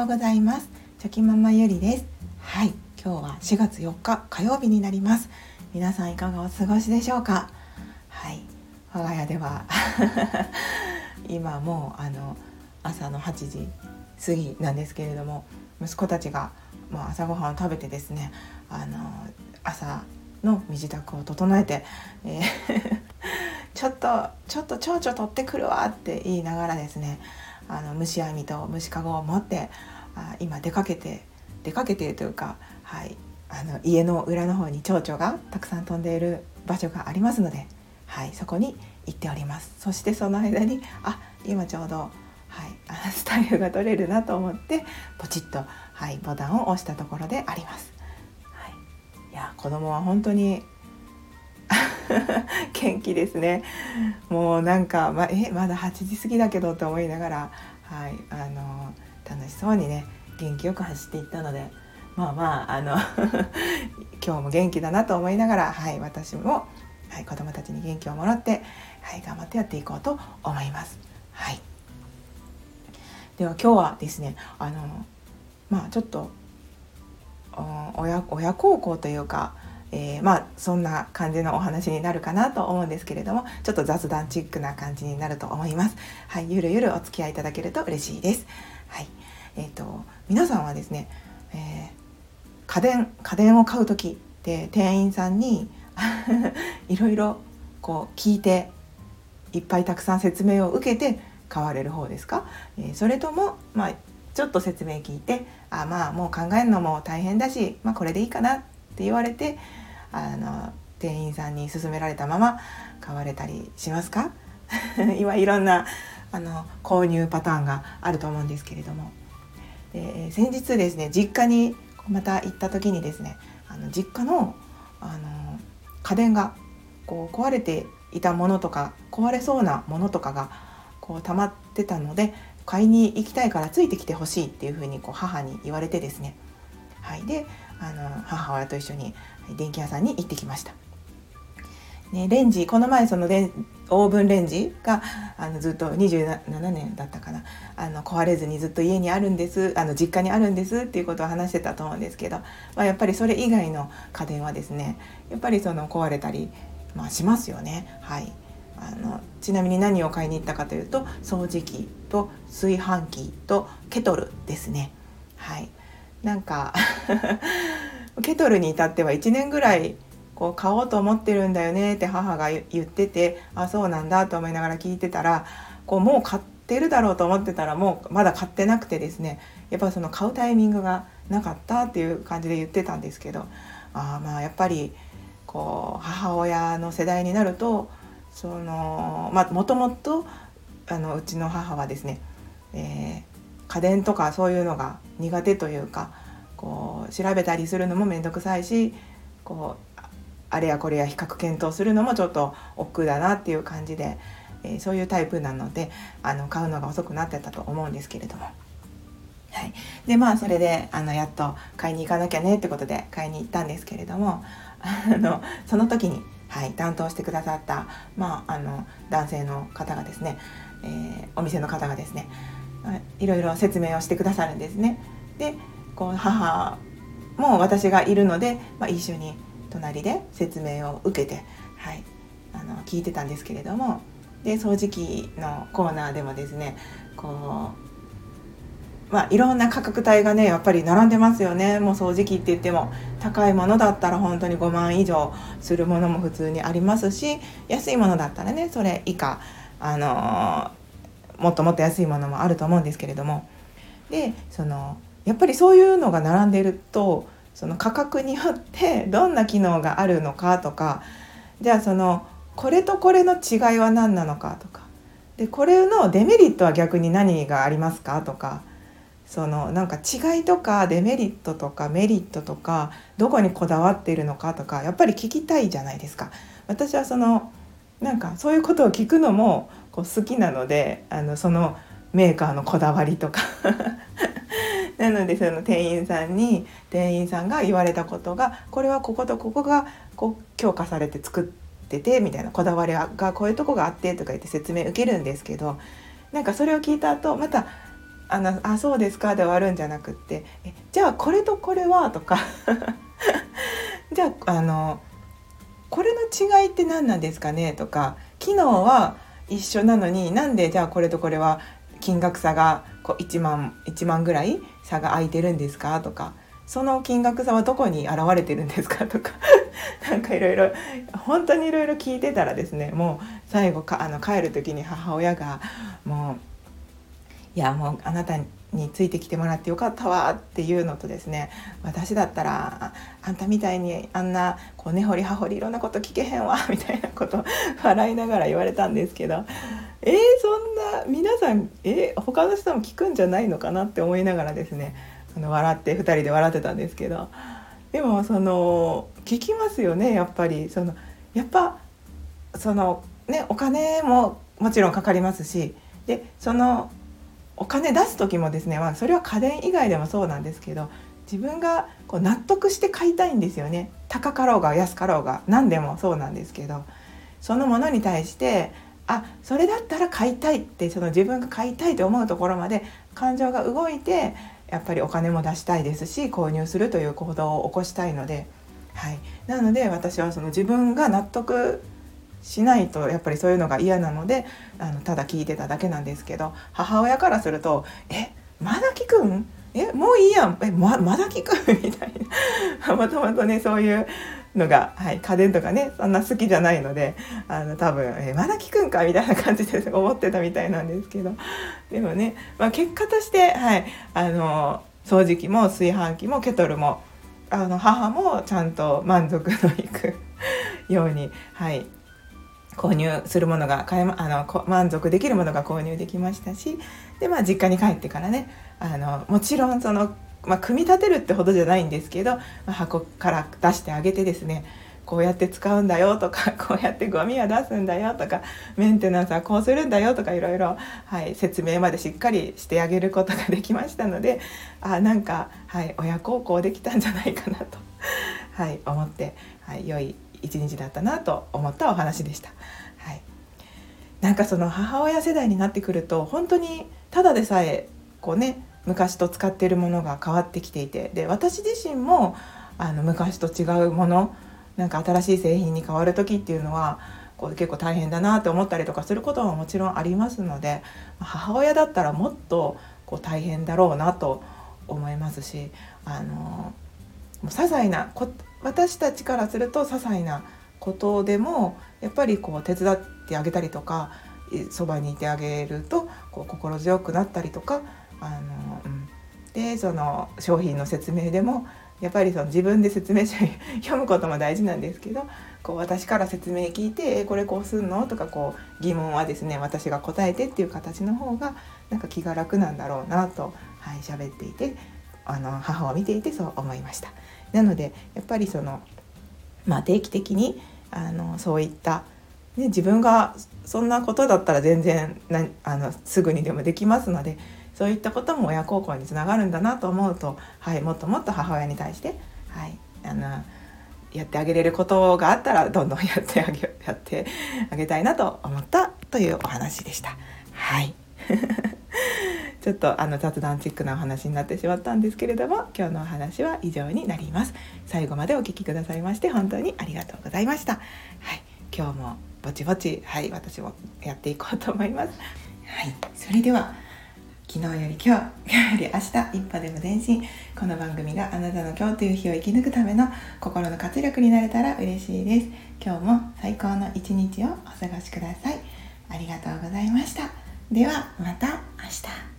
ようございます。チョキママゆりです。はい今日は4月4日火曜日になります。皆さんいかがお過ごしでしょうか？はい我が家では 今もうあの朝の8時過ぎなんですけれども息子たちがまあ朝ごはんを食べてですねあの朝の身支度を整えて、えー ちょっとちょっと蝶々取ってくるわって言いながらですねあの虫網と虫かごを持ってあ今出かけて出かけてというか、はい、あの家の裏の方に蝶々がたくさん飛んでいる場所がありますので、はい、そこに行っておりますそしてその間にあ今ちょうど、はい、あのスタイルが取れるなと思ってポチッと、はい、ボタンを押したところであります。はい、いや子供は本当に 元気ですねもうなんか、まえまだ8時過ぎだけどと思いながら、はいあの楽しそうにね元気よく走っていったのでまあまああの 今日も元気だなと思いながら、はい、私も、はい、子どもたちに元気をもらって、はい、頑張ってやっていこうと思います。はい、では今日はですねあのまあちょっと親親孝行というかえー、まあそんな感じのお話になるかなと思うんですけれどもちょっと雑談チックな感じになると思います。はい、ゆるゆるお付き合いいただけると嬉しいです。はい、えっ、ー、と皆さんはですね、えー、家電家電を買う時って店員さんに いろいろこう聞いていっぱいたくさん説明を受けて買われる方ですか、えー、それともまあちょっと説明聞いてあまあもう考えるのも大変だし、まあ、これでいいかなって言われてあの店員さんに勧められたまま買われたりしますか？今いろんなあの購入パターンがあると思うんですけれども。で先日ですね実家にまた行った時にですねあの実家のあの家電がこう壊れていたものとか壊れそうなものとかがこう溜まってたので買いに行きたいからついてきてほしいっていうふうにこう母に言われてですね。はい、であの母親と一緒に電気屋さんに行ってきました。ね、レンジこの前そのレオーブンレンジがあのずっと27年だったかなあの壊れずにずっと家にあるんですあの実家にあるんですっていうことを話してたと思うんですけど、まあ、やっぱりそれ以外の家電はですねやっぱりその壊れたり、まあ、しますよね。はいあのちなみに何を買いに行ったかというと掃除機と炊飯器とケトルですね。はいなんか ケトルに至っては1年ぐらいこう買おうと思ってるんだよねって母が言っててあそうなんだと思いながら聞いてたらこうもう買ってるだろうと思ってたらもうまだ買ってなくてですねやっぱその買うタイミングがなかったっていう感じで言ってたんですけどあまあやっぱりこう母親の世代になるとそのまあもともとあのうちの母はですね、えー、家電とかそういうのが苦手というかこう調べたりするのも面倒くさいしこうあれやこれや比較検討するのもちょっと億劫だなっていう感じで、えー、そういうタイプなのであの買うのが遅くなってたと思うんですけれども。はい、でまあそれであのやっと買いに行かなきゃねってことで買いに行ったんですけれどもあのその時に、はい、担当してくださった、まあ、あの男性の方がですね、えー、お店の方がですねいろいろ説明をしてくださるんですね。でこう母も私がいるので、まあ、一緒に隣で説明を受けて、はい、あの聞いてたんですけれどもで掃除機のコーナーでもですねこう、まあ、いろんな価格帯がねやっぱり並んでますよねもう掃除機って言っても高いものだったら本当に5万以上するものも普通にありますし安いものだったらねそれ以下あのもっともっと安いものもあると思うんですけれども。でそのやっぱりそういうのが並んでるとその価格によってどんな機能があるのかとかじゃあそのこれとこれの違いは何なのかとか。でこれのデメリットは逆に何がありますかとか。そのなんか違いとかデメリットとかメリットとかどこにこだわっているのかとかやっぱり聞きたいじゃないですか。私はそのなんかそういうことを聞くのもこう好きなのであのそのメーカーのこだわりとか。なのでその店員さんに店員さんが言われたことがこれはこことここがこう強化されて作っててみたいなこだわりがこういうとこがあってとか言って説明受けるんですけどなんかそれを聞いた後またあのあそうですかで終わるんじゃなくってえじゃあこれとこれはとか。じゃああのこれの違いって何なんですかね？とか機能は一緒なのになんでじゃあこれとこれは金額差がこう1万1万ぐらい差が空いてるんですか？とかその金額差はどこに現れてるんですか？とか なんかいろいろ本当にいろいろ聞いてたらですねもう最後かあの帰る時に母親がもう「いやもうあなたについてきてもらってよかったわ」っていうのとですね私だったらあんたみたいにあんなこう根掘り葉掘りいろんなこと聞けへんわ みたいなこと笑いながら言われたんですけどえー、そんな皆さんえー、他の人も聞くんじゃないのかなって思いながらですねあの笑って2人で笑ってたんですけどでもその聞きますよねやっぱり。そのやっぱそのねお金ももちろんかかりますしでそのお金出す時もですね、まあ、それは家電以外でもそうなんですけど自分がこう納得して買いたいんですよね。高かろうが安かろうが何でもそうなんですけどそのものに対してあそれだったら買いたいってその自分が買いたいと思うところまで感情が動いてやっぱりお金も出したいですし購入するという行動を起こしたいので、はい、なので私はその自分が納得しないとやっぱりそういうのが嫌なのであのただ聞いてただけなんですけど母親からすると「えまだ聞くん？えもういいやん。えままだ聞く?」みたいな。もともとねそういうのが、はい、家電とかねそんな好きじゃないのであの多分えまだ聞くんか？みたいな感じで思ってたみたいなんですけど。でもね、まあ、結果として、はい、あの掃除機も炊飯器もケトルもあの母もちゃんと満足のいくように、はい、購入するものが買え、あの満足できるものが購入できましたしで、まあ、実家に帰ってからねあのもちろんそのまあ、組み立てるってほどじゃないんですけど、まあ、箱から出してあげてですねこうやって使うんだよとか こうやってゴミは出すんだよとかメンテナンスはこうするんだよとかいろいろ、はい、説明までしっかりしてあげることができましたのであなんか、はい、親孝行できたんじゃないかなと、はい、思って、はい、良い一日だったなと思ったお話でした。はい、なんかその母親世代になってくると本当にただでさえこうね昔と使っているものが変わってきていてで私自身もあの昔と違うものなんか新しい製品に変わる時っていうのはこう結構大変だなって思ったりとかすることももちろんありますので母親だったらもっとこう大変だろうなと思いますしあのもう些細なこ私たちからすると些細なことでもやっぱりこう手伝ってあげたりとかそばにいてあげるとこう心強くなったりとかあの、うん、でその商品の説明でもやっぱりその自分で説明書 読むことも大事なんですけどこう私から説明聞いて「えこれこうすんの?」とかこう疑問はですね私が答えてっていう形の方がなんか気が楽なんだろうなとはい喋っていてあの母を見ていてそう思いました。なのでやっぱりその、まあ、定期的にあのそういった、ね、自分がそんなことだったら全然なあのすぐにでもできますのでそういったことも親孝行につながるんだなと思うと、はい、もっともっと母親に対して、はい、あのやってあげれることがあったらどんどん やってあげやってあげたいなと思ったというお話でした。はいちょっとあの雑談チックなお話になってしまったんですけれども今日のお話は以上になります最後までお聴きくださいまして本当にありがとうございましたはい今日もぼちぼちはい私もやっていこうと思いますはいそれでは昨日より今日、今日より明日、一歩でも前進。この番組があなたの今日という日を生き抜くための心の活力になれたら嬉しいです。今日も最高の一日をお過ごしください。ありがとうございました。では、また明日。